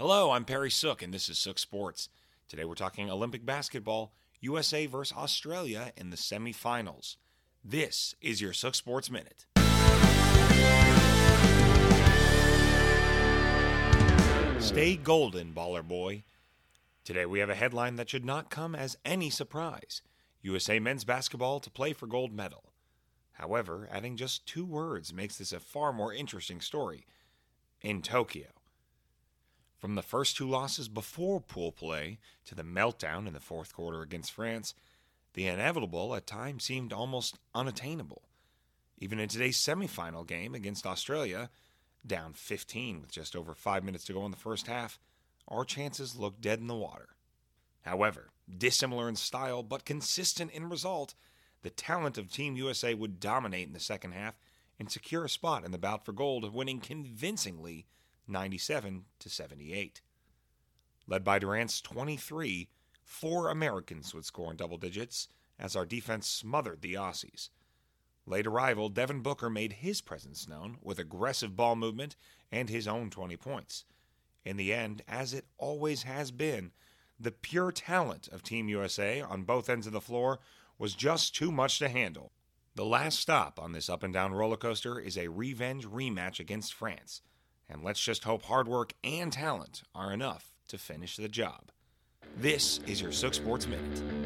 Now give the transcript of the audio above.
Hello, I'm Perry Sook, and this is Sook Sports. Today we're talking Olympic basketball, USA versus Australia in the semifinals. This is your Sook Sports Minute. Stay golden, baller boy. Today we have a headline that should not come as any surprise USA men's basketball to play for gold medal. However, adding just two words makes this a far more interesting story. In Tokyo. From the first two losses before pool play to the meltdown in the fourth quarter against France, the inevitable at times seemed almost unattainable. Even in today's semifinal game against Australia, down 15 with just over five minutes to go in the first half, our chances looked dead in the water. However, dissimilar in style but consistent in result, the talent of Team USA would dominate in the second half and secure a spot in the bout for gold, winning convincingly 97 to 78. Led by Durant's 23, four Americans would score in double digits as our defense smothered the Aussies. Late arrival Devin Booker made his presence known with aggressive ball movement and his own 20 points. In the end, as it always has been, the pure talent of Team USA on both ends of the floor was just too much to handle. The last stop on this up and down roller coaster is a revenge rematch against France and let's just hope hard work and talent are enough to finish the job. This is your Sook Sports Minute.